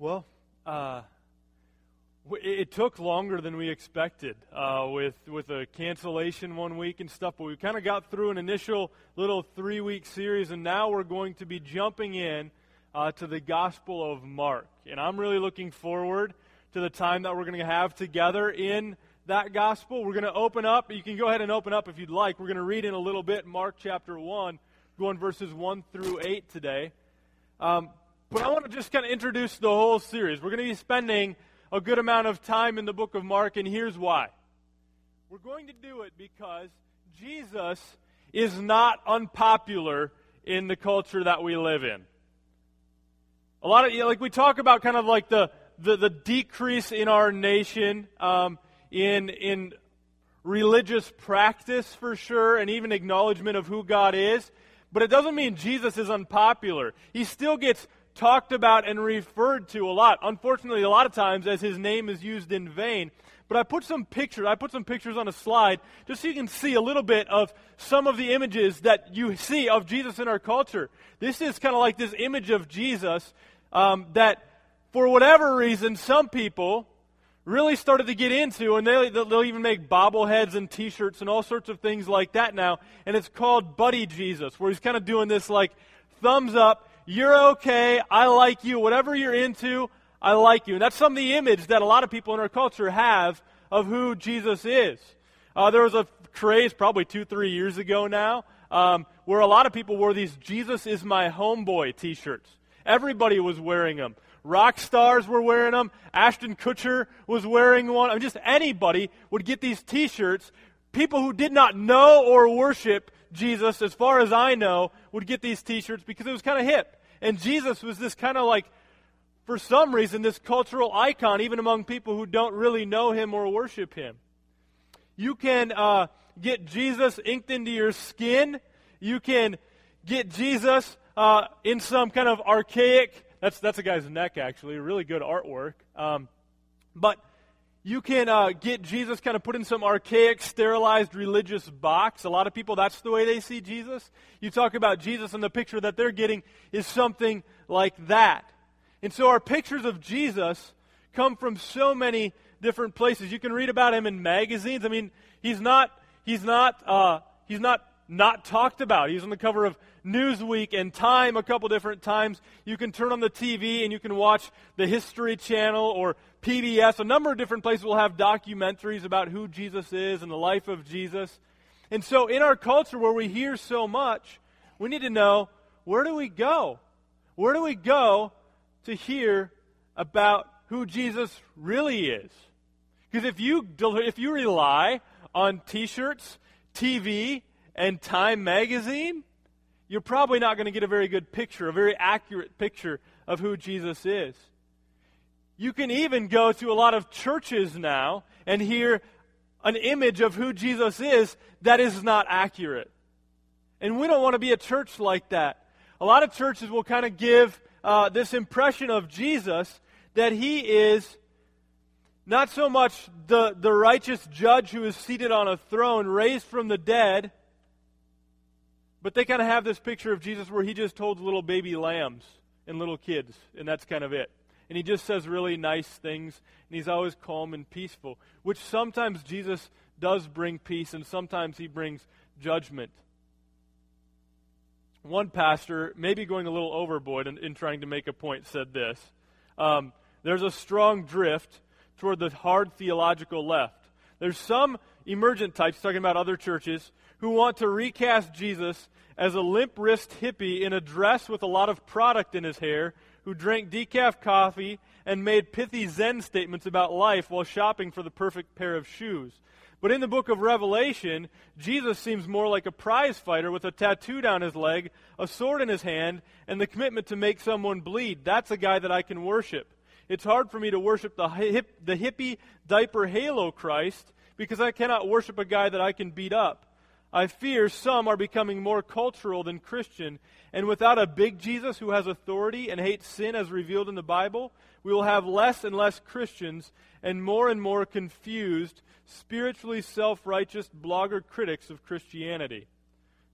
Well, uh, it took longer than we expected uh, with with a cancellation one week and stuff, but we kind of got through an initial little three week series, and now we're going to be jumping in uh, to the Gospel of Mark, and I'm really looking forward to the time that we're going to have together in that Gospel. We're going to open up. You can go ahead and open up if you'd like. We're going to read in a little bit Mark chapter one, going verses one through eight today. Um, but I want to just kind of introduce the whole series. We're going to be spending a good amount of time in the book of Mark, and here's why. We're going to do it because Jesus is not unpopular in the culture that we live in. A lot of, you know, like, we talk about kind of like the, the, the decrease in our nation um, in, in religious practice for sure, and even acknowledgement of who God is. But it doesn't mean Jesus is unpopular. He still gets talked about and referred to a lot. Unfortunately, a lot of times as his name is used in vain. But I put some pictures, I put some pictures on a slide just so you can see a little bit of some of the images that you see of Jesus in our culture. This is kind of like this image of Jesus um, that, for whatever reason, some people really started to get into, and they, they'll even make bobbleheads and t shirts and all sorts of things like that now. And it's called Buddy Jesus, where he's kind of doing this like thumbs up you're okay. I like you. Whatever you're into, I like you. And that's some of the image that a lot of people in our culture have of who Jesus is. Uh, there was a craze probably two, three years ago now um, where a lot of people wore these Jesus is my homeboy t shirts. Everybody was wearing them. Rock stars were wearing them. Ashton Kutcher was wearing one. I mean, just anybody would get these t shirts. People who did not know or worship Jesus, as far as I know, would get these t shirts because it was kind of hip. And Jesus was this kind of like, for some reason, this cultural icon, even among people who don't really know him or worship him. You can uh, get Jesus inked into your skin. You can get Jesus uh, in some kind of archaic. That's that's a guy's neck actually. Really good artwork. Um, but you can uh, get Jesus kind of put in some archaic, sterilized religious box. A lot of people, that's the way they see Jesus. You talk about Jesus, and the picture that they're getting is something like that. And so our pictures of Jesus come from so many different places. You can read about him in magazines. I mean, he's not, he's not, uh, he's not not talked about. He's on the cover of Newsweek and Time a couple different times. You can turn on the TV and you can watch the History Channel or PBS. A number of different places will have documentaries about who Jesus is and the life of Jesus. And so, in our culture where we hear so much, we need to know where do we go? Where do we go to hear about who Jesus really is? Because if you, if you rely on t shirts, TV, and Time magazine, you're probably not going to get a very good picture, a very accurate picture of who Jesus is. You can even go to a lot of churches now and hear an image of who Jesus is that is not accurate. And we don't want to be a church like that. A lot of churches will kind of give uh, this impression of Jesus that he is not so much the, the righteous judge who is seated on a throne, raised from the dead, but they kind of have this picture of Jesus where he just holds little baby lambs and little kids, and that's kind of it. And he just says really nice things, and he's always calm and peaceful, which sometimes Jesus does bring peace, and sometimes he brings judgment. One pastor, maybe going a little overboard in, in trying to make a point, said this um, There's a strong drift toward the hard theological left. There's some emergent types, talking about other churches, who want to recast Jesus as a limp wrist hippie in a dress with a lot of product in his hair who drank decaf coffee and made pithy Zen statements about life while shopping for the perfect pair of shoes. But in the book of Revelation, Jesus seems more like a prize fighter with a tattoo down his leg, a sword in his hand, and the commitment to make someone bleed. That's a guy that I can worship. It's hard for me to worship the, hip, the hippie diaper halo Christ because I cannot worship a guy that I can beat up. I fear some are becoming more cultural than Christian, and without a big Jesus who has authority and hates sin as revealed in the Bible, we will have less and less Christians and more and more confused, spiritually self righteous blogger critics of Christianity.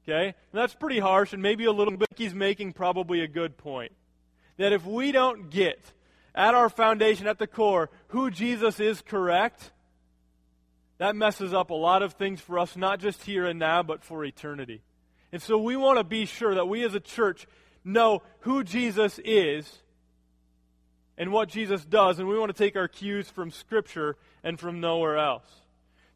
Okay? And that's pretty harsh, and maybe a little bit he's making probably a good point. That if we don't get at our foundation, at the core, who Jesus is correct, that messes up a lot of things for us, not just here and now, but for eternity. And so we want to be sure that we as a church know who Jesus is and what Jesus does, and we want to take our cues from Scripture and from nowhere else.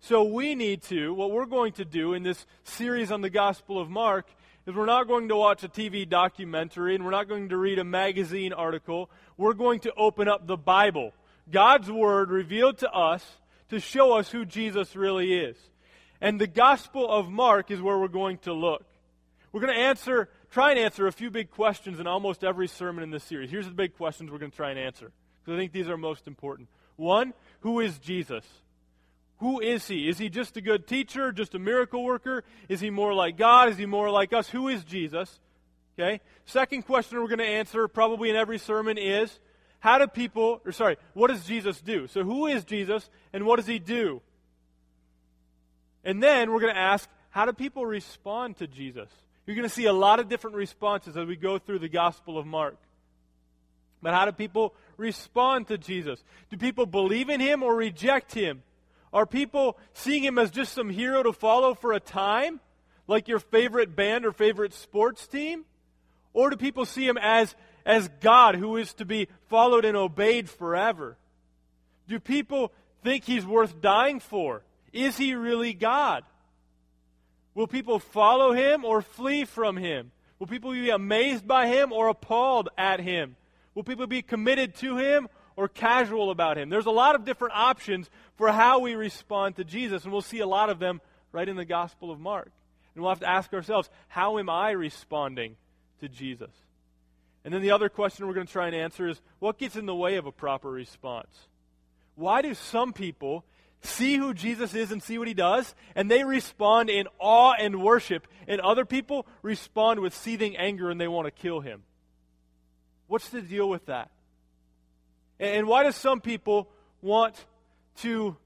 So we need to, what we're going to do in this series on the Gospel of Mark is we're not going to watch a TV documentary and we're not going to read a magazine article. We're going to open up the Bible, God's Word revealed to us to show us who Jesus really is. And the Gospel of Mark is where we're going to look. We're going to answer, try and answer a few big questions in almost every sermon in this series. Here's the big questions we're going to try and answer because I think these are most important. One, who is Jesus? Who is he? Is he just a good teacher, just a miracle worker? Is he more like God? Is he more like us? Who is Jesus? Okay. Second question we're going to answer probably in every sermon is how do people, or sorry, what does Jesus do? So who is Jesus and what does he do? And then we're going to ask how do people respond to Jesus? You're going to see a lot of different responses as we go through the Gospel of Mark. But how do people respond to Jesus? Do people believe in him or reject him? Are people seeing him as just some hero to follow for a time, like your favorite band or favorite sports team? Or do people see him as, as God who is to be followed and obeyed forever? Do people think he's worth dying for? Is he really God? Will people follow him or flee from him? Will people be amazed by him or appalled at him? Will people be committed to him or casual about him. There's a lot of different options for how we respond to Jesus, and we'll see a lot of them right in the Gospel of Mark. And we'll have to ask ourselves, how am I responding to Jesus? And then the other question we're going to try and answer is, what gets in the way of a proper response? Why do some people see who Jesus is and see what he does, and they respond in awe and worship, and other people respond with seething anger and they want to kill him? What's the deal with that? And why do some people want to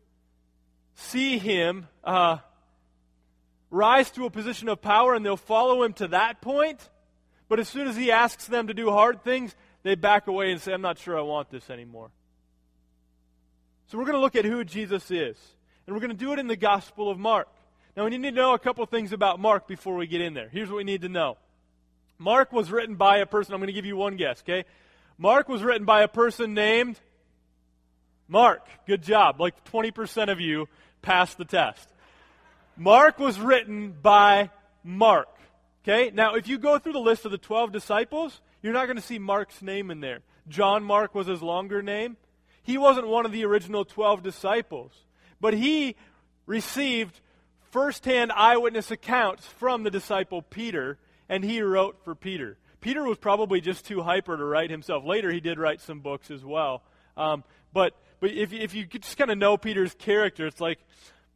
see him uh, rise to a position of power and they'll follow him to that point? But as soon as he asks them to do hard things, they back away and say, I'm not sure I want this anymore. So we're going to look at who Jesus is. And we're going to do it in the Gospel of Mark. Now, we need to know a couple things about Mark before we get in there. Here's what we need to know Mark was written by a person, I'm going to give you one guess, okay? Mark was written by a person named Mark. Good job. Like 20% of you passed the test. Mark was written by Mark. Okay? Now, if you go through the list of the 12 disciples, you're not going to see Mark's name in there. John Mark was his longer name. He wasn't one of the original 12 disciples, but he received firsthand eyewitness accounts from the disciple Peter, and he wrote for Peter. Peter was probably just too hyper to write himself. Later, he did write some books as well. Um, but but if, if you just kind of know Peter's character, it's like,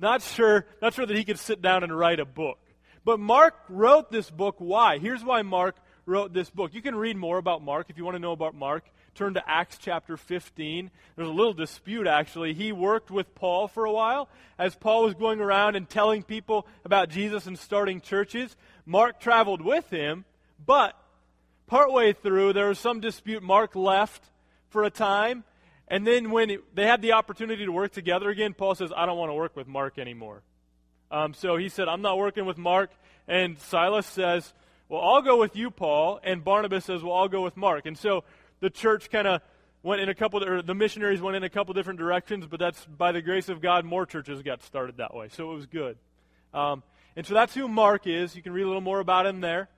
not sure, not sure that he could sit down and write a book. But Mark wrote this book. Why? Here's why Mark wrote this book. You can read more about Mark if you want to know about Mark. Turn to Acts chapter 15. There's a little dispute, actually. He worked with Paul for a while as Paul was going around and telling people about Jesus and starting churches. Mark traveled with him, but partway through, there was some dispute. Mark left for a time. And then when it, they had the opportunity to work together again, Paul says, I don't want to work with Mark anymore. Um, so he said, I'm not working with Mark. And Silas says, Well, I'll go with you, Paul. And Barnabas says, Well, I'll go with Mark. And so the church kind of went in a couple, or the missionaries went in a couple different directions, but that's by the grace of God, more churches got started that way. So it was good. Um, and so that's who Mark is. You can read a little more about him there.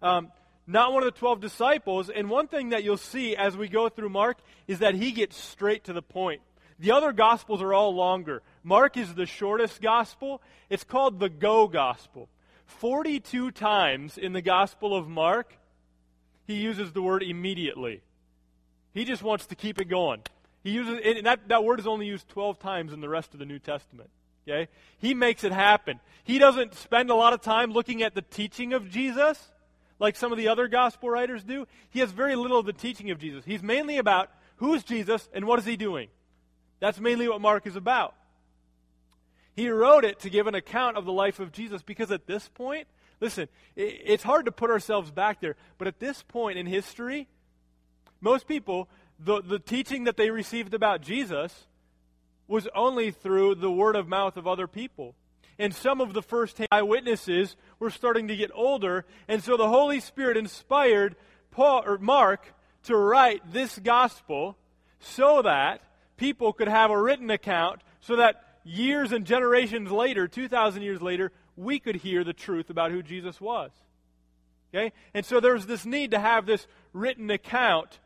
Um, not one of the 12 disciples. And one thing that you'll see as we go through Mark is that he gets straight to the point. The other gospels are all longer. Mark is the shortest gospel. It's called the go gospel. 42 times in the gospel of Mark, he uses the word immediately. He just wants to keep it going. He uses and that, that word is only used 12 times in the rest of the New Testament. Okay? He makes it happen. He doesn't spend a lot of time looking at the teaching of Jesus like some of the other gospel writers do. He has very little of the teaching of Jesus. He's mainly about who is Jesus and what is he doing. That's mainly what Mark is about. He wrote it to give an account of the life of Jesus because at this point, listen, it's hard to put ourselves back there, but at this point in history, most people, the, the teaching that they received about Jesus was only through the word of mouth of other people. And some of the first eyewitnesses were starting to get older, and so the Holy Spirit inspired Paul or Mark to write this gospel so that people could have a written account so that years and generations later, 2,000 years later, we could hear the truth about who Jesus was. Okay? And so there's this need to have this written account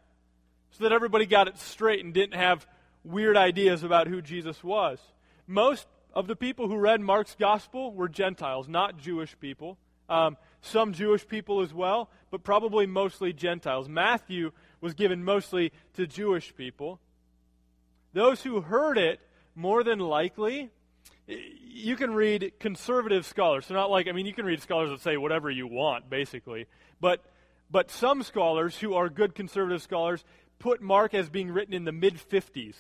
so that everybody got it straight and didn't have weird ideas about who Jesus was. Most of the people who read Mark's gospel were Gentiles, not Jewish people. Um, some Jewish people as well, but probably mostly Gentiles. Matthew was given mostly to Jewish people. Those who heard it, more than likely, you can read conservative scholars. So, not like, I mean, you can read scholars that say whatever you want, basically. But, but some scholars who are good conservative scholars put Mark as being written in the mid 50s,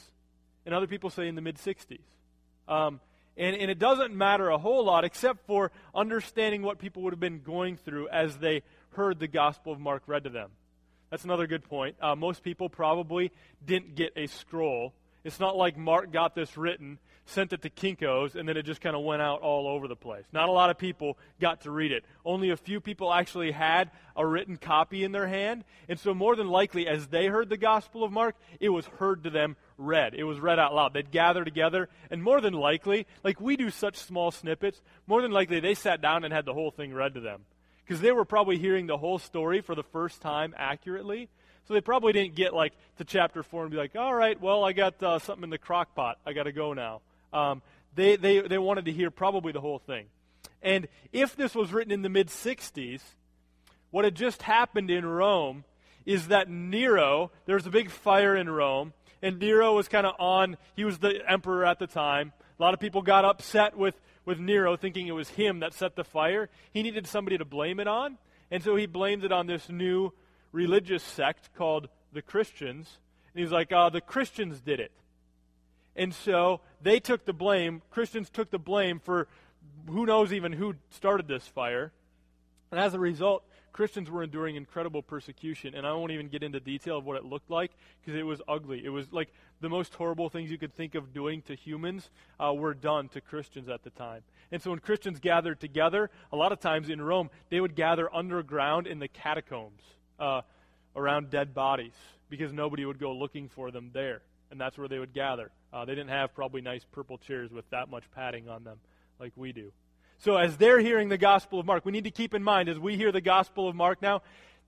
and other people say in the mid 60s. Um, and, and it doesn't matter a whole lot except for understanding what people would have been going through as they heard the Gospel of Mark read to them. That's another good point. Uh, most people probably didn't get a scroll. It's not like Mark got this written sent it to Kinko's, and then it just kind of went out all over the place. Not a lot of people got to read it. Only a few people actually had a written copy in their hand. And so, more than likely, as they heard the Gospel of Mark, it was heard to them read. It was read out loud. They'd gather together, and more than likely, like we do such small snippets, more than likely they sat down and had the whole thing read to them. Because they were probably hearing the whole story for the first time accurately. So they probably didn't get like to chapter four and be like, all right, well, I got uh, something in the crock pot. I got to go now. Um, they, they, they wanted to hear probably the whole thing. And if this was written in the mid 60s, what had just happened in Rome is that Nero, there was a big fire in Rome, and Nero was kind of on, he was the emperor at the time. A lot of people got upset with, with Nero, thinking it was him that set the fire. He needed somebody to blame it on, and so he blamed it on this new religious sect called the Christians. And he's like, oh, the Christians did it. And so they took the blame, Christians took the blame for who knows even who started this fire. And as a result, Christians were enduring incredible persecution. And I won't even get into detail of what it looked like because it was ugly. It was like the most horrible things you could think of doing to humans uh, were done to Christians at the time. And so when Christians gathered together, a lot of times in Rome, they would gather underground in the catacombs uh, around dead bodies because nobody would go looking for them there and that's where they would gather. Uh, they didn't have probably nice purple chairs with that much padding on them like we do. So, as they're hearing the Gospel of Mark, we need to keep in mind as we hear the Gospel of Mark now,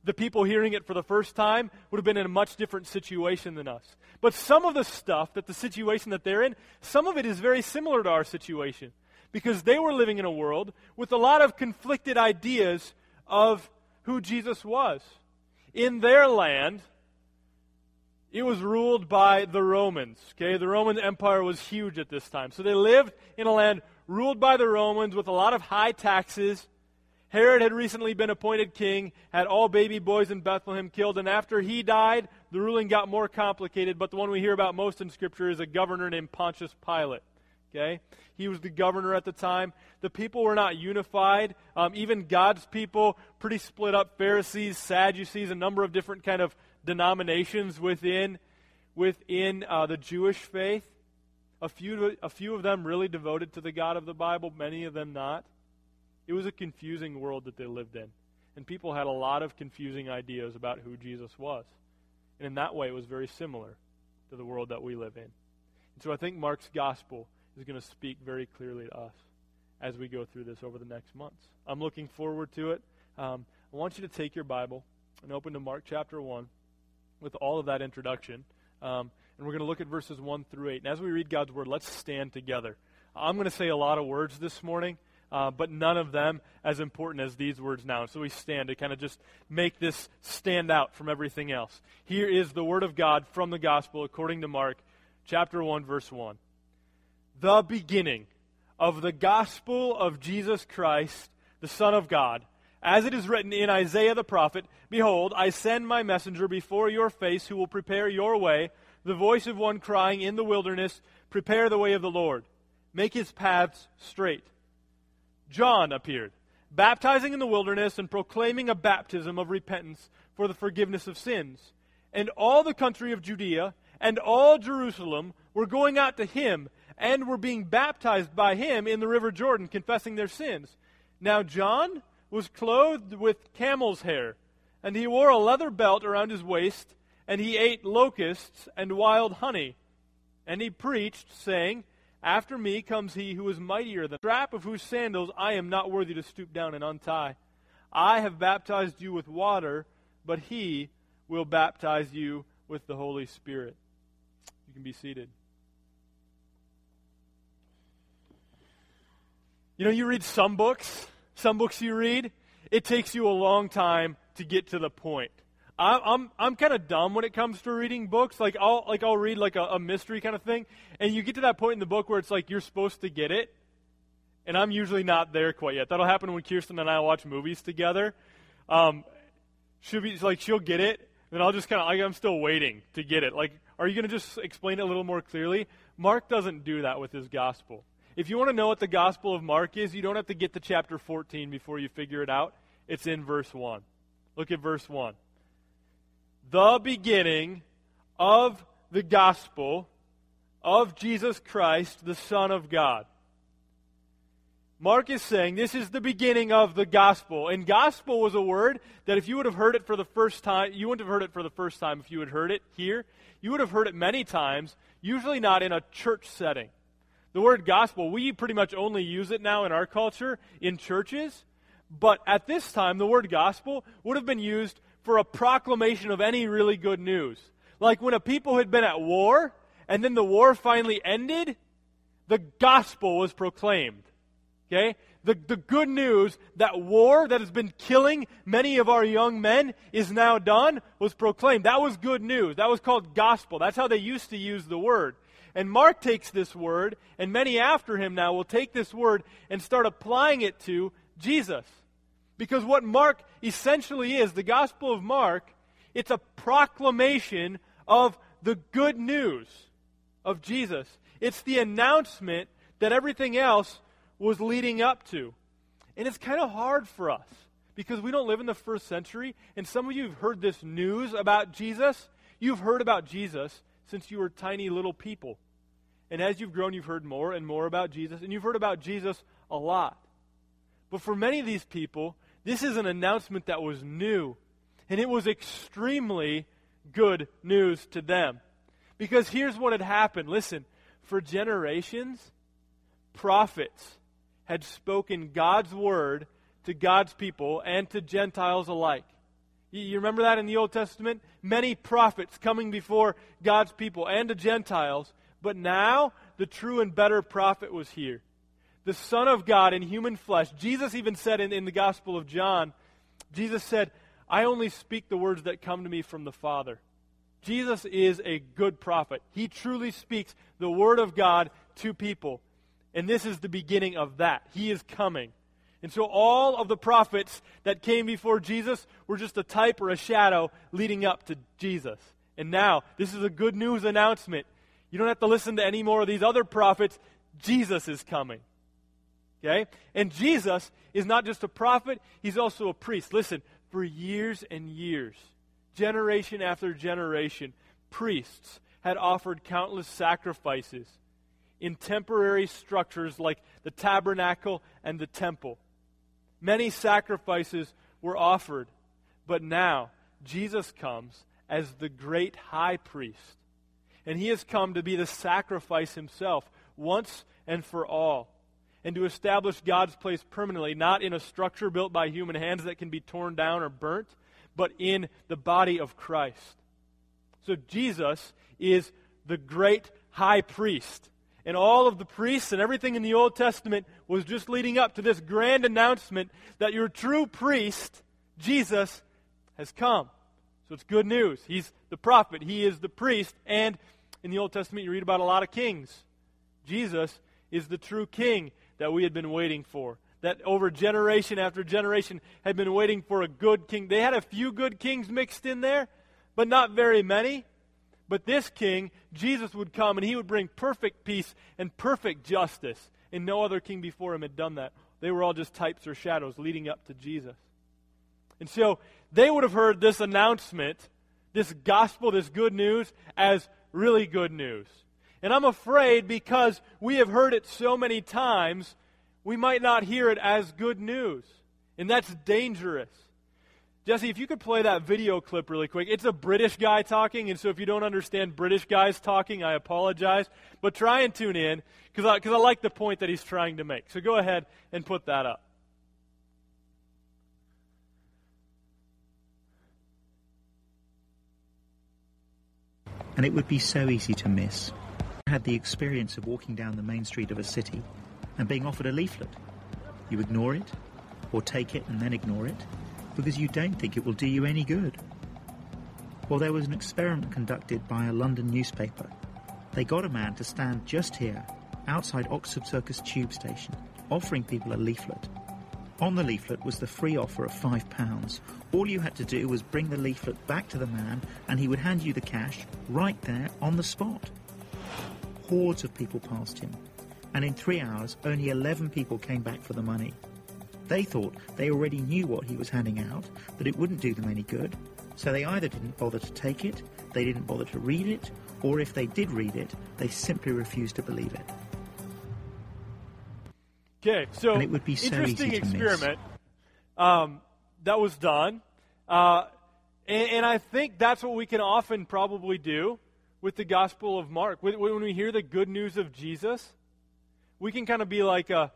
the people hearing it for the first time would have been in a much different situation than us. But some of the stuff that the situation that they're in, some of it is very similar to our situation because they were living in a world with a lot of conflicted ideas of who Jesus was. In their land, it was ruled by the Romans. Okay, the Roman Empire was huge at this time. So they lived in a land ruled by the Romans with a lot of high taxes. Herod had recently been appointed king, had all baby boys in Bethlehem killed, and after he died, the ruling got more complicated. But the one we hear about most in Scripture is a governor named Pontius Pilate. Okay? He was the governor at the time. The people were not unified. Um, even God's people, pretty split up. Pharisees, Sadducees, a number of different kind of denominations within, within uh, the Jewish faith. A few, a few of them really devoted to the God of the Bible, many of them not. It was a confusing world that they lived in. And people had a lot of confusing ideas about who Jesus was. And in that way, it was very similar to the world that we live in. And so I think Mark's gospel is going to speak very clearly to us as we go through this over the next months. I'm looking forward to it. Um, I want you to take your Bible and open to Mark chapter 1 with all of that introduction. Um, and we're going to look at verses 1 through 8. And as we read God's word, let's stand together. I'm going to say a lot of words this morning, uh, but none of them as important as these words now. So we stand to kind of just make this stand out from everything else. Here is the word of God from the gospel according to Mark chapter 1, verse 1. The beginning of the gospel of Jesus Christ, the Son of God. As it is written in Isaiah the prophet, Behold, I send my messenger before your face who will prepare your way, the voice of one crying in the wilderness, Prepare the way of the Lord, make his paths straight. John appeared, baptizing in the wilderness and proclaiming a baptism of repentance for the forgiveness of sins. And all the country of Judea and all Jerusalem were going out to him and were being baptized by him in the river Jordan, confessing their sins. Now John was clothed with camel's hair, and he wore a leather belt around his waist, and he ate locusts and wild honey. And he preached, saying, After me comes he who is mightier than the strap of whose sandals I am not worthy to stoop down and untie. I have baptized you with water, but he will baptize you with the Holy Spirit. You can be seated. You know, you read some books, some books you read, it takes you a long time to get to the point. I'm I'm, I'm kind of dumb when it comes to reading books. Like I'll like I'll read like a, a mystery kind of thing, and you get to that point in the book where it's like you're supposed to get it, and I'm usually not there quite yet. That'll happen when Kirsten and I watch movies together. Um, she'll be like she'll get it, and I'll just kind of like I'm still waiting to get it. Like, are you going to just explain it a little more clearly? Mark doesn't do that with his gospel. If you want to know what the gospel of Mark is, you don't have to get to chapter 14 before you figure it out. It's in verse 1. Look at verse 1. The beginning of the gospel of Jesus Christ, the Son of God. Mark is saying this is the beginning of the gospel. And gospel was a word that if you would have heard it for the first time, you wouldn't have heard it for the first time if you had heard it here. You would have heard it many times, usually not in a church setting. The word gospel, we pretty much only use it now in our culture in churches. But at this time, the word gospel would have been used for a proclamation of any really good news. Like when a people had been at war, and then the war finally ended, the gospel was proclaimed. Okay? The, the good news that war that has been killing many of our young men is now done was proclaimed. That was good news. That was called gospel. That's how they used to use the word. And Mark takes this word, and many after him now will take this word and start applying it to Jesus. Because what Mark essentially is, the Gospel of Mark, it's a proclamation of the good news of Jesus. It's the announcement that everything else was leading up to. And it's kind of hard for us because we don't live in the first century. And some of you have heard this news about Jesus. You've heard about Jesus since you were tiny little people. And as you've grown, you've heard more and more about Jesus. And you've heard about Jesus a lot. But for many of these people, this is an announcement that was new. And it was extremely good news to them. Because here's what had happened. Listen, for generations, prophets had spoken God's word to God's people and to Gentiles alike. You remember that in the Old Testament? Many prophets coming before God's people and the Gentiles. But now, the true and better prophet was here. The Son of God in human flesh. Jesus even said in, in the Gospel of John, Jesus said, I only speak the words that come to me from the Father. Jesus is a good prophet. He truly speaks the Word of God to people. And this is the beginning of that. He is coming. And so all of the prophets that came before Jesus were just a type or a shadow leading up to Jesus. And now, this is a good news announcement. You don't have to listen to any more of these other prophets. Jesus is coming. Okay? And Jesus is not just a prophet, he's also a priest. Listen, for years and years, generation after generation, priests had offered countless sacrifices in temporary structures like the tabernacle and the temple. Many sacrifices were offered, but now Jesus comes as the great high priest. And he has come to be the sacrifice himself, once and for all, and to establish God's place permanently, not in a structure built by human hands that can be torn down or burnt, but in the body of Christ. So Jesus is the great high priest and all of the priests and everything in the Old Testament was just leading up to this grand announcement that your true priest, Jesus, has come. So it's good news. He's the prophet, he is the priest, and in the Old Testament you read about a lot of kings. Jesus is the true king that we had been waiting for. That over generation after generation had been waiting for a good king. They had a few good kings mixed in there, but not very many. But this king, Jesus, would come and he would bring perfect peace and perfect justice. And no other king before him had done that. They were all just types or shadows leading up to Jesus. And so they would have heard this announcement, this gospel, this good news, as really good news. And I'm afraid because we have heard it so many times, we might not hear it as good news. And that's dangerous. Jesse, if you could play that video clip really quick. It's a British guy talking, and so if you don't understand British guys talking, I apologize. But try and tune in because I, cause I like the point that he's trying to make. So go ahead and put that up. And it would be so easy to miss. I had the experience of walking down the main street of a city and being offered a leaflet. You ignore it, or take it and then ignore it, because you don't think it will do you any good. Well, there was an experiment conducted by a London newspaper. They got a man to stand just here, outside Oxford Circus tube station, offering people a leaflet. On the leaflet was the free offer of £5. All you had to do was bring the leaflet back to the man, and he would hand you the cash right there on the spot. Hordes of people passed him, and in three hours, only 11 people came back for the money. They thought they already knew what he was handing out, that it wouldn't do them any good, so they either didn't bother to take it, they didn't bother to read it, or if they did read it, they simply refused to believe it. Okay, so And it would be so interesting experiment um, that was done, uh, and, and I think that's what we can often probably do with the Gospel of Mark. When, when we hear the good news of Jesus, we can kind of be like, a,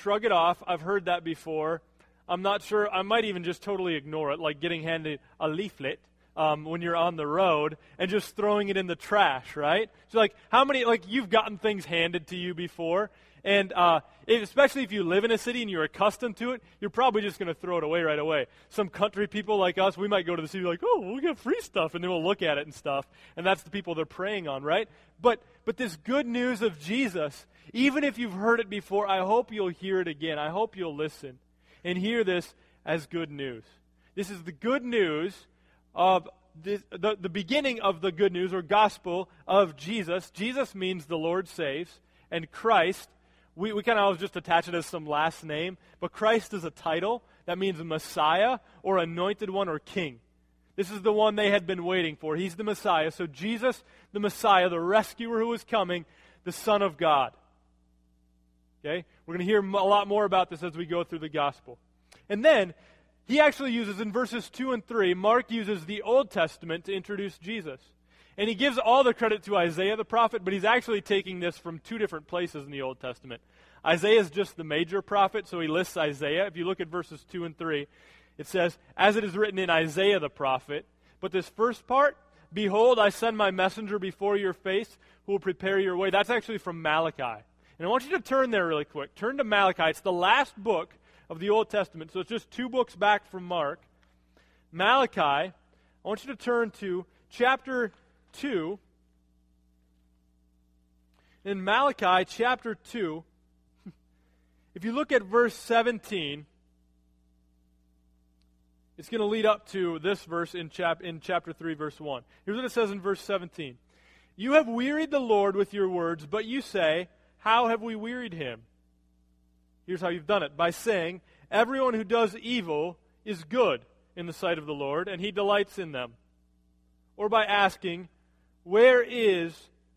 shrug it off. I've heard that before. I'm not sure. I might even just totally ignore it, like getting handed a leaflet um, when you're on the road and just throwing it in the trash, right? So, like, how many, like, you've gotten things handed to you before, and uh, especially if you live in a city and you're accustomed to it, you're probably just going to throw it away right away. Some country people like us, we might go to the city like, oh, we get free stuff, and then we'll look at it and stuff, and that's the people they're preying on, right? But but this good news of Jesus, even if you've heard it before, I hope you'll hear it again. I hope you'll listen and hear this as good news. This is the good news of this, the, the beginning of the good news or gospel of Jesus. Jesus means the Lord saves, and Christ, we, we kind of always just attach it as some last name, but Christ is a title. That means Messiah or anointed one or king. This is the one they had been waiting for. He's the Messiah. So, Jesus, the Messiah, the rescuer who is coming, the Son of God. Okay? We're going to hear a lot more about this as we go through the gospel. And then, he actually uses in verses 2 and 3, Mark uses the Old Testament to introduce Jesus. And he gives all the credit to Isaiah the prophet, but he's actually taking this from two different places in the Old Testament. Isaiah is just the major prophet, so he lists Isaiah. If you look at verses 2 and 3, it says, As it is written in Isaiah the prophet. But this first part, Behold, I send my messenger before your face who will prepare your way. That's actually from Malachi. And I want you to turn there really quick. Turn to Malachi. It's the last book of the Old Testament, so it's just two books back from Mark. Malachi, I want you to turn to chapter 2. In Malachi chapter 2, if you look at verse 17, it's going to lead up to this verse in, chap- in chapter 3, verse 1. Here's what it says in verse 17 You have wearied the Lord with your words, but you say, How have we wearied him? Here's how you've done it by saying, Everyone who does evil is good in the sight of the Lord, and he delights in them. Or by asking, Where is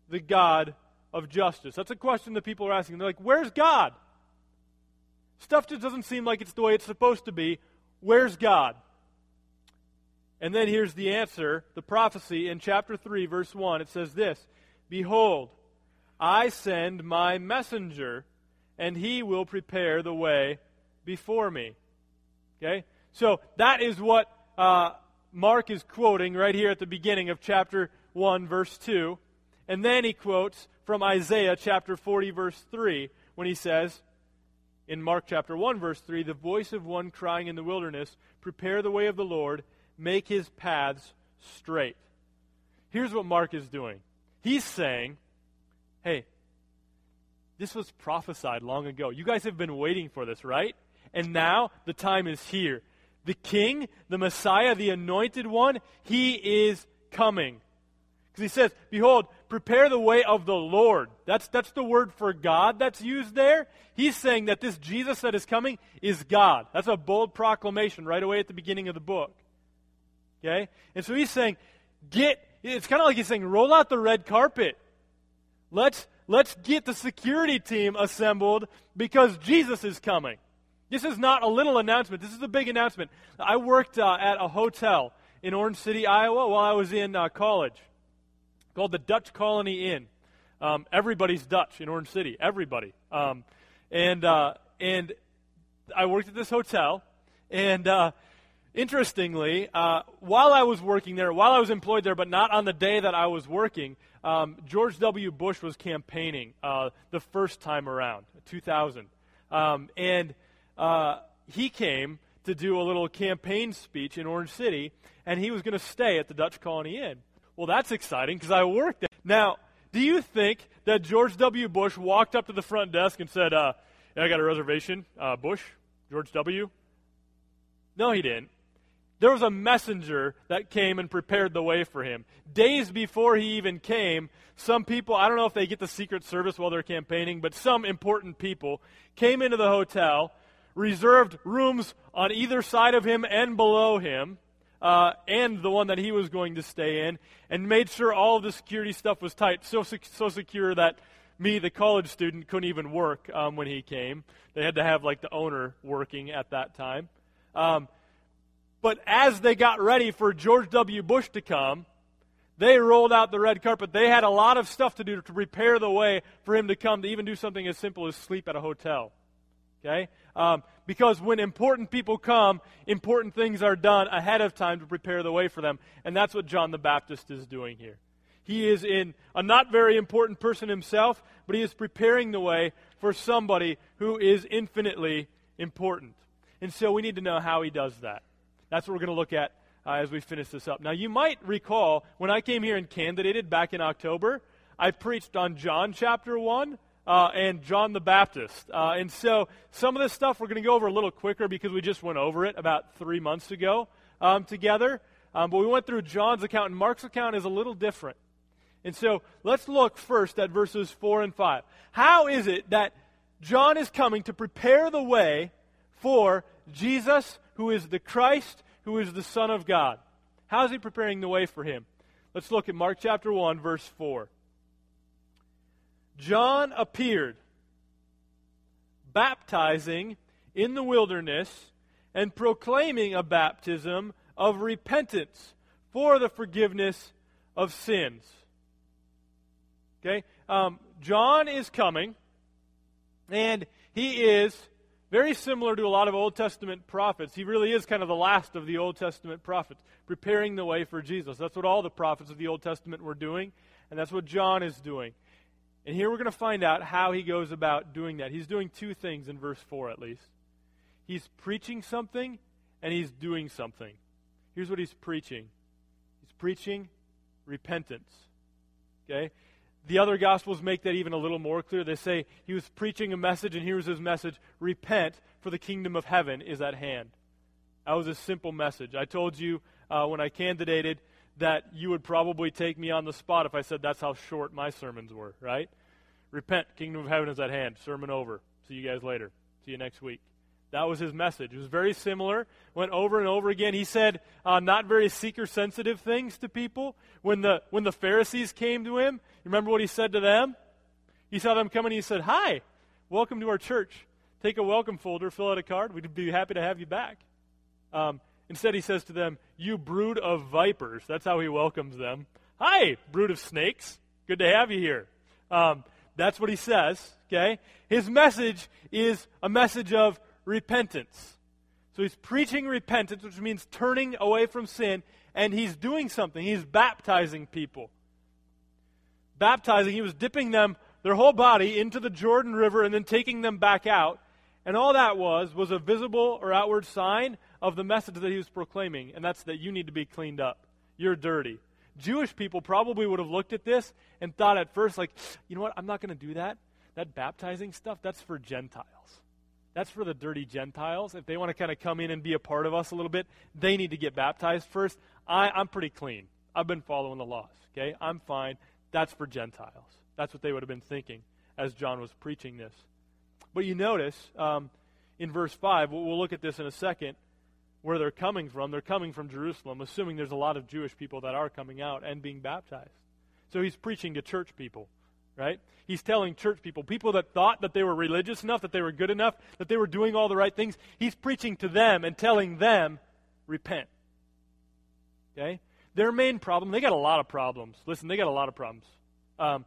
the God of justice? That's a question that people are asking. They're like, Where's God? Stuff just doesn't seem like it's the way it's supposed to be. Where's God? And then here's the answer the prophecy in chapter 3, verse 1. It says this Behold, I send my messenger, and he will prepare the way before me. Okay? So that is what uh, Mark is quoting right here at the beginning of chapter 1, verse 2. And then he quotes from Isaiah chapter 40, verse 3, when he says, in Mark chapter 1, verse 3, the voice of one crying in the wilderness, Prepare the way of the Lord, make his paths straight. Here's what Mark is doing he's saying, Hey, this was prophesied long ago. You guys have been waiting for this, right? And now the time is here. The king, the Messiah, the anointed one, he is coming. Because he says, Behold, prepare the way of the Lord. That's, that's the word for God that's used there. He's saying that this Jesus that is coming is God. That's a bold proclamation right away at the beginning of the book. Okay? And so he's saying, get, it's kind of like he's saying, roll out the red carpet. Let's, let's get the security team assembled because Jesus is coming. This is not a little announcement. This is a big announcement. I worked uh, at a hotel in Orange City, Iowa, while I was in uh, college called the Dutch Colony Inn. Um, everybody's Dutch in Orange City. Everybody. Um, and, uh, and I worked at this hotel, and uh, interestingly, uh, while I was working there, while I was employed there, but not on the day that I was working, um, George W. Bush was campaigning uh, the first time around, 2000. Um, and uh, he came to do a little campaign speech in Orange City, and he was going to stay at the Dutch Colony Inn. Well, that's exciting because I worked there. Now, do you think that George W. Bush walked up to the front desk and said, uh, I got a reservation, uh, Bush, George W? No, he didn't. There was a messenger that came and prepared the way for him. Days before he even came, some people, I don't know if they get the Secret Service while they're campaigning, but some important people came into the hotel reserved rooms on either side of him and below him, uh, and the one that he was going to stay in, and made sure all of the security stuff was tight, so, so secure that me, the college student, couldn't even work um, when he came. They had to have like the owner working at that time. Um, but as they got ready for George W. Bush to come, they rolled out the red carpet. They had a lot of stuff to do to prepare the way for him to come, to even do something as simple as sleep at a hotel. Okay? Um, because when important people come, important things are done ahead of time to prepare the way for them. And that's what John the Baptist is doing here. He is in a not very important person himself, but he is preparing the way for somebody who is infinitely important. And so we need to know how he does that. That's what we're going to look at uh, as we finish this up. Now, you might recall when I came here and candidated back in October, I preached on John chapter 1 uh, and John the Baptist. Uh, and so some of this stuff we're going to go over a little quicker because we just went over it about three months ago um, together. Um, but we went through John's account, and Mark's account is a little different. And so let's look first at verses 4 and 5. How is it that John is coming to prepare the way for Jesus, who is the Christ, who is the Son of God? How is he preparing the way for him? Let's look at Mark chapter 1, verse 4. John appeared, baptizing in the wilderness and proclaiming a baptism of repentance for the forgiveness of sins. Okay? Um, John is coming, and he is very similar to a lot of Old Testament prophets. He really is kind of the last of the Old Testament prophets, preparing the way for Jesus. That's what all the prophets of the Old Testament were doing, and that's what John is doing. And here we're going to find out how he goes about doing that. He's doing two things in verse 4 at least. He's preaching something and he's doing something. Here's what he's preaching he's preaching repentance. Okay? The other gospels make that even a little more clear. They say he was preaching a message, and here's his message Repent, for the kingdom of heaven is at hand. That was a simple message. I told you uh, when I candidated that you would probably take me on the spot if I said that's how short my sermons were, right? Repent, kingdom of heaven is at hand. Sermon over. See you guys later. See you next week. That was his message. It was very similar. Went over and over again. He said uh, not very seeker sensitive things to people. When the, when the Pharisees came to him, remember what he said to them? He saw them coming he said, Hi, welcome to our church. Take a welcome folder, fill out a card. We'd be happy to have you back. Um, Instead, he says to them, You brood of vipers. That's how he welcomes them. Hi, brood of snakes. Good to have you here. Um, that's what he says, okay? His message is a message of repentance. So he's preaching repentance, which means turning away from sin, and he's doing something. He's baptizing people. Baptizing, he was dipping them, their whole body, into the Jordan River and then taking them back out. And all that was, was a visible or outward sign of the message that he was proclaiming, and that's that you need to be cleaned up. You're dirty. Jewish people probably would have looked at this and thought at first, like, you know what, I'm not going to do that. That baptizing stuff, that's for Gentiles. That's for the dirty Gentiles. If they want to kind of come in and be a part of us a little bit, they need to get baptized first. I, I'm pretty clean. I've been following the laws, okay? I'm fine. That's for Gentiles. That's what they would have been thinking as John was preaching this. But you notice um, in verse 5, we'll, we'll look at this in a second, where they're coming from. They're coming from Jerusalem, assuming there's a lot of Jewish people that are coming out and being baptized. So he's preaching to church people, right? He's telling church people, people that thought that they were religious enough, that they were good enough, that they were doing all the right things. He's preaching to them and telling them, repent. Okay? Their main problem, they got a lot of problems. Listen, they got a lot of problems. Um,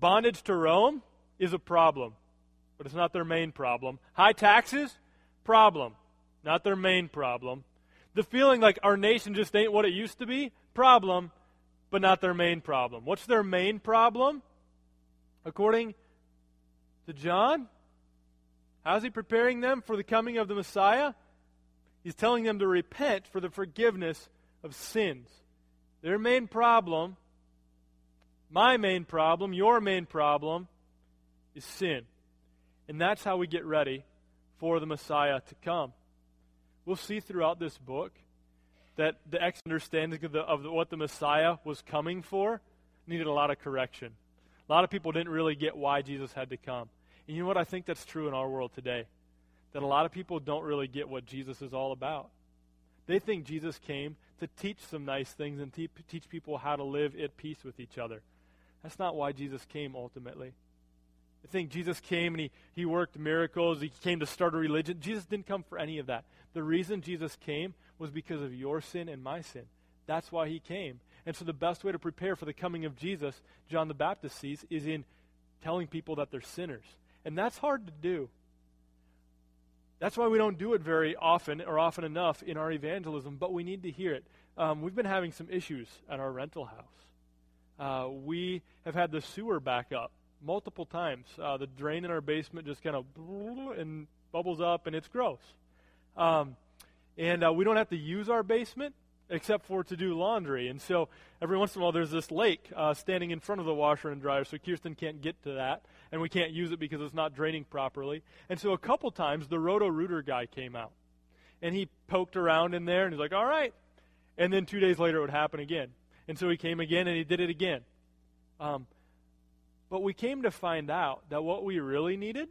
bondage to Rome is a problem, but it's not their main problem. High taxes, problem, not their main problem. The feeling like our nation just ain't what it used to be, problem, but not their main problem. What's their main problem? According to John, how's he preparing them for the coming of the Messiah? He's telling them to repent for the forgiveness of sins. Their main problem, my main problem, your main problem, is sin. And that's how we get ready for the Messiah to come. We'll see throughout this book that the understanding of, the, of the, what the Messiah was coming for needed a lot of correction. A lot of people didn't really get why Jesus had to come. And you know what? I think that's true in our world today. That a lot of people don't really get what Jesus is all about. They think Jesus came to teach some nice things and te- teach people how to live at peace with each other. That's not why Jesus came ultimately. I think Jesus came and he, he worked miracles. He came to start a religion. Jesus didn't come for any of that. The reason Jesus came was because of your sin and my sin. That's why he came. And so the best way to prepare for the coming of Jesus, John the Baptist sees, is in telling people that they're sinners. And that's hard to do. That's why we don't do it very often or often enough in our evangelism, but we need to hear it. Um, we've been having some issues at our rental house. Uh, we have had the sewer back up multiple times. Uh, the drain in our basement just kind of and bubbles up, and it's gross. Um, and uh, we don't have to use our basement except for to do laundry. And so every once in a while, there's this lake uh, standing in front of the washer and dryer, so Kirsten can't get to that, and we can't use it because it's not draining properly. And so a couple times, the Roto Rooter guy came out, and he poked around in there, and he's like, "All right." And then two days later, it would happen again. And so he came again, and he did it again. Um, but we came to find out that what we really needed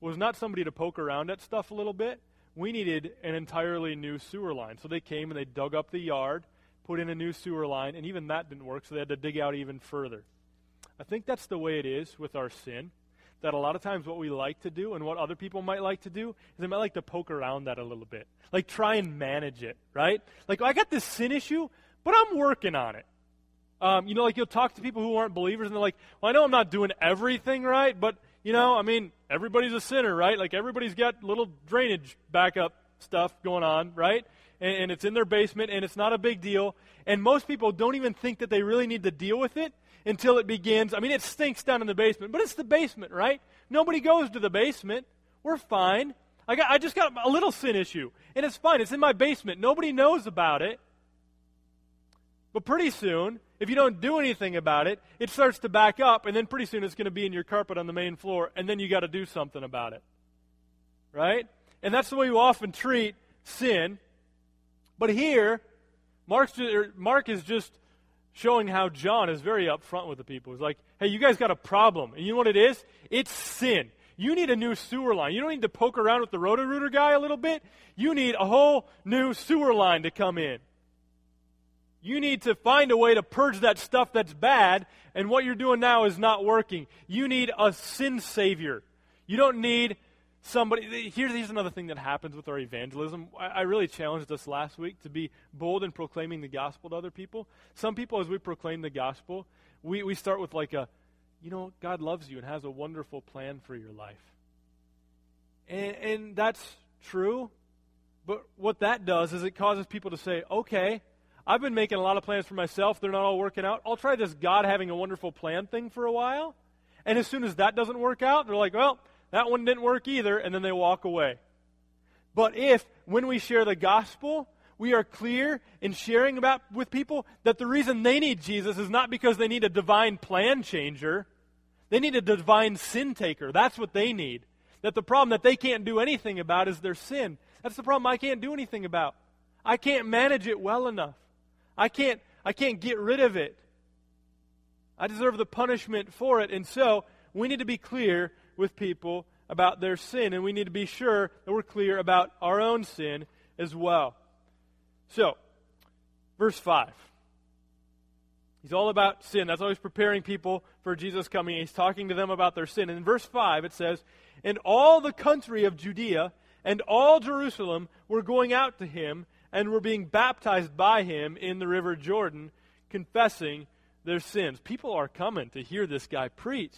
was not somebody to poke around at stuff a little bit we needed an entirely new sewer line. So they came and they dug up the yard, put in a new sewer line, and even that didn't work, so they had to dig out even further. I think that's the way it is with our sin. That a lot of times what we like to do and what other people might like to do is they might like to poke around that a little bit. Like try and manage it, right? Like, I got this sin issue, but I'm working on it. Um, you know, like you'll talk to people who aren't believers and they're like, well, I know I'm not doing everything right, but you know, I mean, everybody's a sinner, right? Like everybody's got little drainage backup stuff going on, right? And, and, it's in their basement and it's not a big deal. And most people don't even think that they really need to deal with it until it begins. I mean, it stinks down in the basement, but it's the basement, right? Nobody goes to the basement. We're fine. I, got, I just got a little sin issue, and it's fine. It's in my basement. Nobody knows about it. But pretty soon, if you don't do anything about it, it starts to back up, and then pretty soon it's going to be in your carpet on the main floor, and then you got to do something about it. Right? And that's the way you often treat sin. But here, Mark's, er, Mark is just showing how John is very upfront with the people. He's like, hey, you guys got a problem. And you know what it is? It's sin. You need a new sewer line. You don't need to poke around with the roto rooter guy a little bit. You need a whole new sewer line to come in. You need to find a way to purge that stuff that's bad, and what you're doing now is not working. You need a sin savior. You don't need somebody. Here's, here's another thing that happens with our evangelism. I, I really challenged us last week to be bold in proclaiming the gospel to other people. Some people, as we proclaim the gospel, we, we start with like a, you know, God loves you and has a wonderful plan for your life. And, and that's true. But what that does is it causes people to say, okay, I've been making a lot of plans for myself. They're not all working out. I'll try this God having a wonderful plan thing for a while. And as soon as that doesn't work out, they're like, well, that one didn't work either. And then they walk away. But if, when we share the gospel, we are clear in sharing about with people that the reason they need Jesus is not because they need a divine plan changer. They need a divine sin taker. That's what they need. That the problem that they can't do anything about is their sin. That's the problem I can't do anything about. I can't manage it well enough. I can't, I can't get rid of it. I deserve the punishment for it. And so we need to be clear with people about their sin, and we need to be sure that we're clear about our own sin as well. So, verse 5. He's all about sin. That's always preparing people for Jesus coming. He's talking to them about their sin. And in verse 5, it says, And all the country of Judea and all Jerusalem were going out to him and were being baptized by him in the river Jordan, confessing their sins. People are coming to hear this guy preach.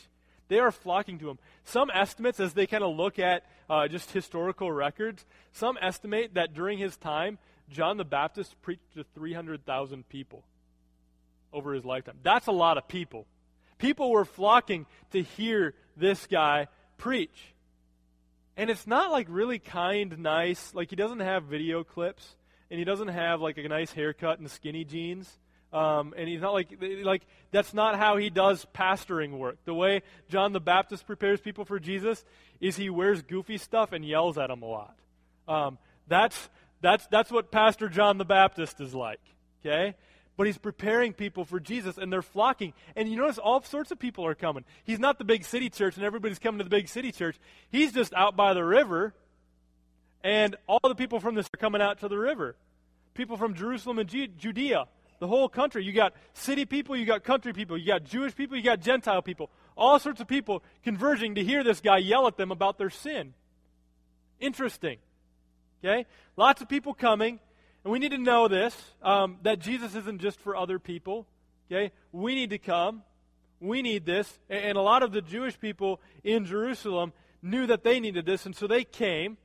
They are flocking to him. Some estimates, as they kind of look at uh, just historical records, some estimate that during his time, John the Baptist preached to 300,000 people over his lifetime. That's a lot of people. People were flocking to hear this guy preach. And it's not like really kind, nice, like he doesn't have video clips and he doesn't have like a nice haircut and skinny jeans. Um, and he's not like like that's not how he does pastoring work. The way John the Baptist prepares people for Jesus is he wears goofy stuff and yells at them a lot. Um, that's that's that's what Pastor John the Baptist is like. Okay, but he's preparing people for Jesus, and they're flocking. And you notice all sorts of people are coming. He's not the big city church, and everybody's coming to the big city church. He's just out by the river, and all the people from this are coming out to the river. People from Jerusalem and Judea, the whole country. You got city people, you got country people, you got Jewish people, you got Gentile people. All sorts of people converging to hear this guy yell at them about their sin. Interesting. Okay? Lots of people coming. And we need to know this um, that Jesus isn't just for other people. Okay? We need to come. We need this. And a lot of the Jewish people in Jerusalem knew that they needed this, and so they came.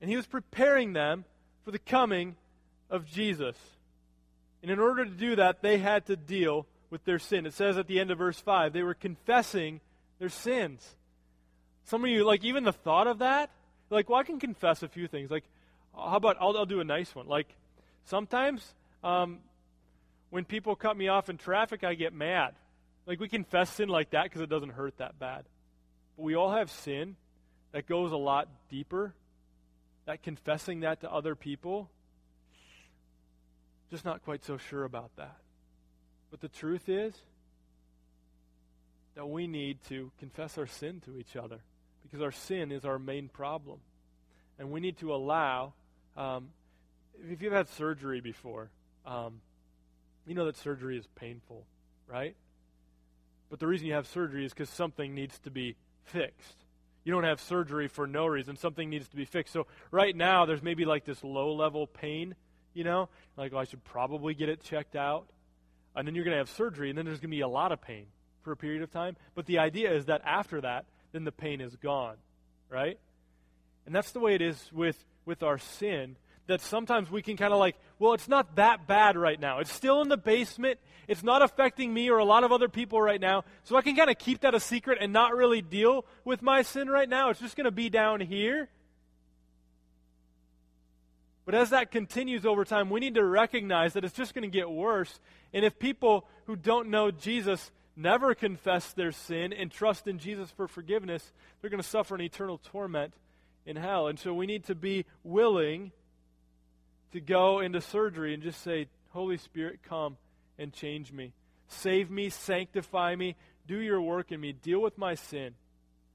And he was preparing them for the coming of Jesus. And in order to do that, they had to deal with their sin. It says at the end of verse 5, they were confessing their sins. Some of you, like, even the thought of that, like, well, I can confess a few things. Like, how about I'll, I'll do a nice one? Like, sometimes um, when people cut me off in traffic, I get mad. Like, we confess sin like that because it doesn't hurt that bad. But we all have sin that goes a lot deeper. That confessing that to other people, just not quite so sure about that. But the truth is that we need to confess our sin to each other because our sin is our main problem. And we need to allow, um, if you've had surgery before, um, you know that surgery is painful, right? But the reason you have surgery is because something needs to be fixed. You don't have surgery for no reason. Something needs to be fixed. So right now, there's maybe like this low level pain, you know? Like, I should probably get it checked out. And then you're going to have surgery, and then there's going to be a lot of pain for a period of time. But the idea is that after that, then the pain is gone, right? And that's the way it is with, with our sin, that sometimes we can kind of like, well, it's not that bad right now. It's still in the basement. It's not affecting me or a lot of other people right now. So I can kind of keep that a secret and not really deal with my sin right now. It's just going to be down here. But as that continues over time, we need to recognize that it's just going to get worse. And if people who don't know Jesus never confess their sin and trust in Jesus for forgiveness, they're going to suffer an eternal torment in hell. And so we need to be willing to go into surgery and just say, Holy Spirit, come and change me. Save me, sanctify me, do your work in me, deal with my sin.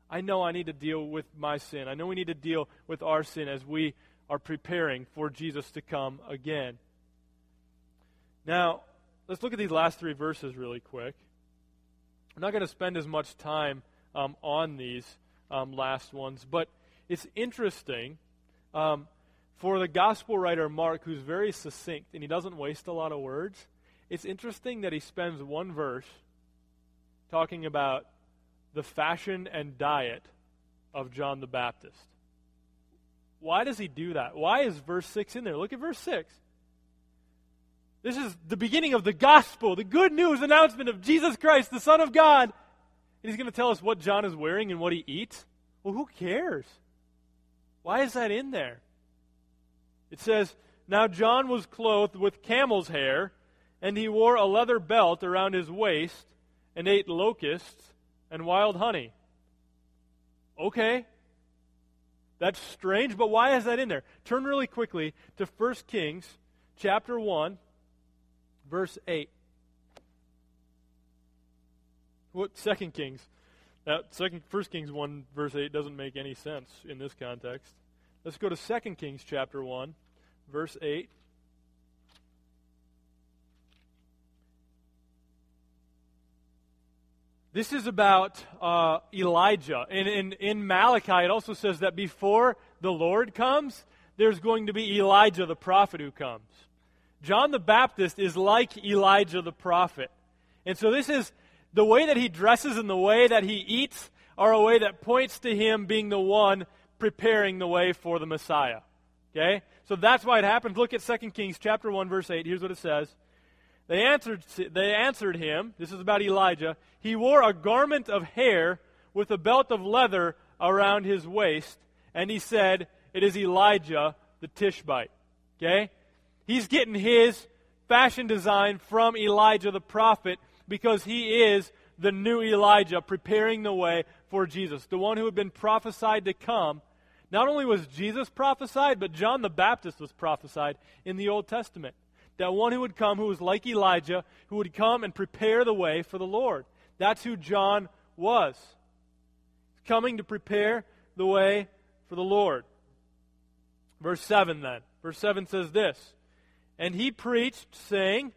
I know I need to deal with my sin. I know we need to deal with our sin as we are preparing for Jesus to come again. Now, let's look at these last three verses really quick. I'm not going to spend as much time um, on these um, last ones, but it's interesting um, for the gospel writer Mark, who's very succinct and he doesn't waste a lot of words. It's interesting that he spends one verse talking about the fashion and diet of John the Baptist. Why does he do that? Why is verse 6 in there? Look at verse 6. This is the beginning of the gospel, the good news announcement of Jesus Christ, the Son of God. And he's going to tell us what John is wearing and what he eats. Well, who cares? Why is that in there? It says, Now John was clothed with camel's hair, and he wore a leather belt around his waist, and ate locusts and wild honey. Okay. That's strange, but why is that in there? Turn really quickly to 1 Kings chapter 1 verse 8. What second Kings? That second first Kings 1 verse 8 doesn't make any sense in this context. Let's go to 2 Kings chapter 1, verse 8. This is about uh, Elijah. And in, in Malachi, it also says that before the Lord comes, there's going to be Elijah the prophet who comes. John the Baptist is like Elijah the prophet. And so this is the way that he dresses and the way that he eats are a way that points to him being the one preparing the way for the Messiah. Okay? So that's why it happens. Look at 2 Kings chapter 1 verse 8. Here's what it says. They answered, they answered him, this is about Elijah, he wore a garment of hair with a belt of leather around his waist, and he said, It is Elijah the Tishbite. Okay? He's getting his fashion design from Elijah the prophet because he is the new Elijah preparing the way for Jesus, the one who had been prophesied to come. Not only was Jesus prophesied, but John the Baptist was prophesied in the Old Testament that one who would come who was like Elijah, who would come and prepare the way for the Lord. That's who John was. Coming to prepare the way for the Lord. Verse 7 then. Verse 7 says this And he preached, saying,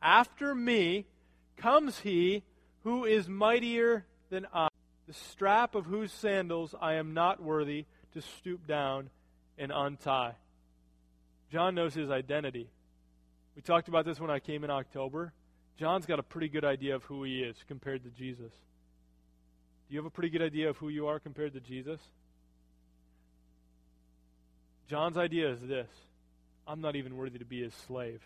After me comes he who is mightier than I, the strap of whose sandals I am not worthy to stoop down and untie. John knows his identity. We talked about this when I came in October. John's got a pretty good idea of who he is compared to Jesus. Do you have a pretty good idea of who you are compared to Jesus? John's idea is this I'm not even worthy to be his slave.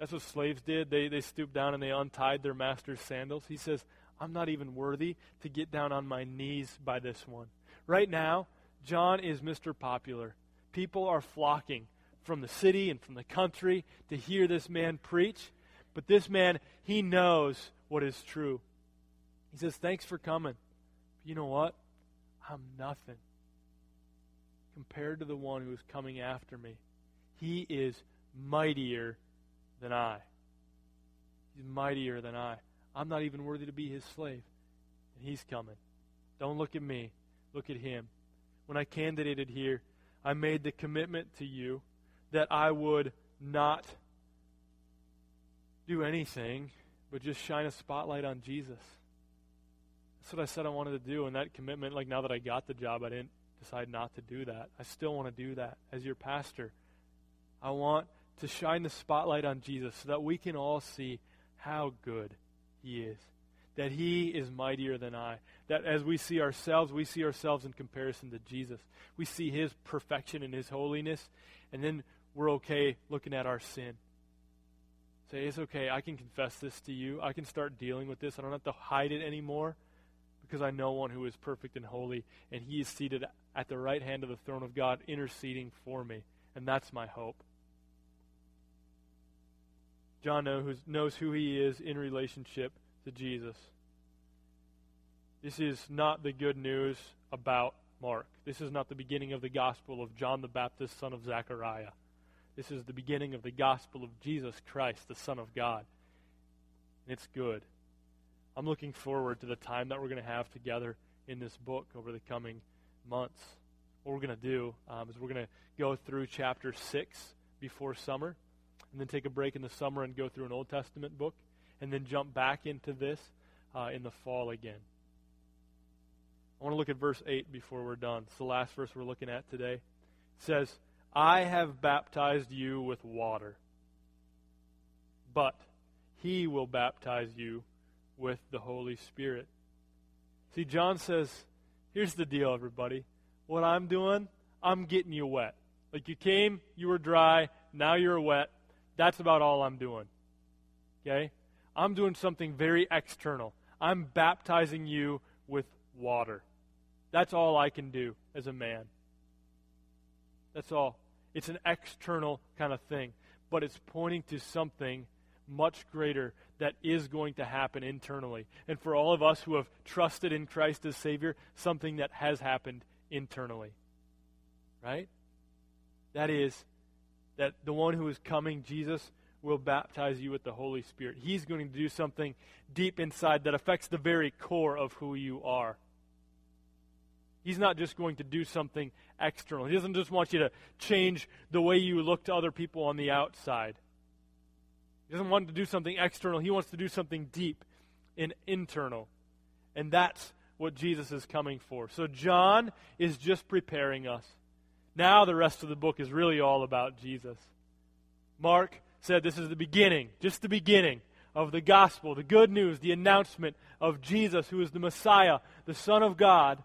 That's what slaves did. They, they stooped down and they untied their master's sandals. He says, I'm not even worthy to get down on my knees by this one. Right now, John is Mr. Popular. People are flocking from the city and from the country to hear this man preach. But this man, he knows what is true. He says, Thanks for coming. But you know what? I'm nothing compared to the one who is coming after me. He is mightier than I. He's mightier than I. I'm not even worthy to be his slave. And he's coming. Don't look at me. Look at him. When I candidated here, I made the commitment to you that I would not do anything but just shine a spotlight on Jesus. That's what I said I wanted to do, and that commitment, like now that I got the job, I didn't decide not to do that. I still want to do that as your pastor. I want to shine the spotlight on Jesus so that we can all see how good he is. That he is mightier than I. That as we see ourselves, we see ourselves in comparison to Jesus. We see his perfection and his holiness, and then we're okay looking at our sin. Say, it's okay. I can confess this to you. I can start dealing with this. I don't have to hide it anymore because I know one who is perfect and holy, and he is seated at the right hand of the throne of God, interceding for me. And that's my hope. John knows who he is in relationship to Jesus. This is not the good news about Mark. This is not the beginning of the gospel of John the Baptist, son of Zechariah. This is the beginning of the gospel of Jesus Christ, the Son of God. And it's good. I'm looking forward to the time that we're going to have together in this book over the coming months. What we're going to do um, is we're going to go through chapter 6 before summer, and then take a break in the summer and go through an Old Testament book, and then jump back into this uh, in the fall again. I want to look at verse 8 before we're done. It's the last verse we're looking at today. It says, I have baptized you with water, but he will baptize you with the Holy Spirit. See, John says, here's the deal, everybody. What I'm doing, I'm getting you wet. Like you came, you were dry, now you're wet. That's about all I'm doing. Okay? I'm doing something very external. I'm baptizing you with water. That's all I can do as a man. That's all. It's an external kind of thing, but it's pointing to something much greater that is going to happen internally. And for all of us who have trusted in Christ as Savior, something that has happened internally. Right? That is, that the one who is coming, Jesus, will baptize you with the Holy Spirit. He's going to do something deep inside that affects the very core of who you are. He's not just going to do something external. He doesn't just want you to change the way you look to other people on the outside. He doesn't want to do something external. He wants to do something deep and internal. And that's what Jesus is coming for. So John is just preparing us. Now the rest of the book is really all about Jesus. Mark said this is the beginning, just the beginning of the gospel, the good news, the announcement of Jesus, who is the Messiah, the Son of God.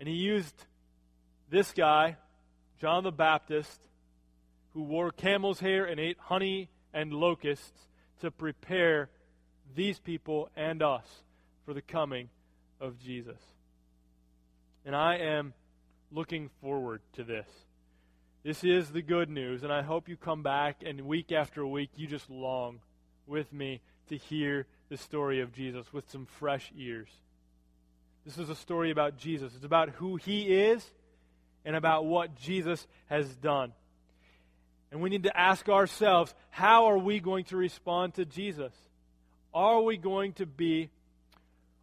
And he used this guy, John the Baptist, who wore camel's hair and ate honey and locusts, to prepare these people and us for the coming of Jesus. And I am looking forward to this. This is the good news, and I hope you come back and week after week you just long with me to hear the story of Jesus with some fresh ears. This is a story about Jesus. It's about who he is and about what Jesus has done. And we need to ask ourselves how are we going to respond to Jesus? Are we going to be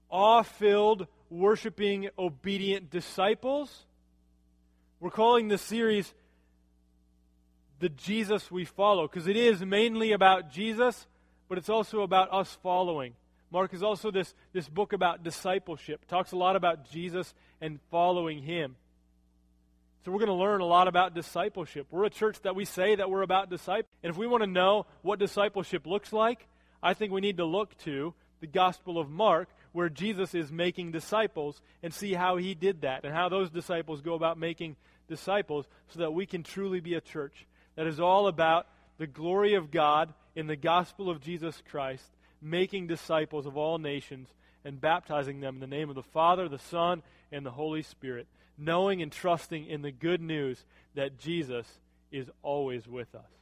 awe filled, worshiping, obedient disciples? We're calling this series the Jesus we follow because it is mainly about Jesus, but it's also about us following. Mark is also this, this book about discipleship. Talks a lot about Jesus and following him. So we're going to learn a lot about discipleship. We're a church that we say that we're about disciple. And if we want to know what discipleship looks like, I think we need to look to the Gospel of Mark where Jesus is making disciples and see how he did that and how those disciples go about making disciples so that we can truly be a church that is all about the glory of God in the gospel of Jesus Christ, making disciples of all nations and baptizing them in the name of the Father, the Son, and the Holy Spirit, knowing and trusting in the good news that Jesus is always with us.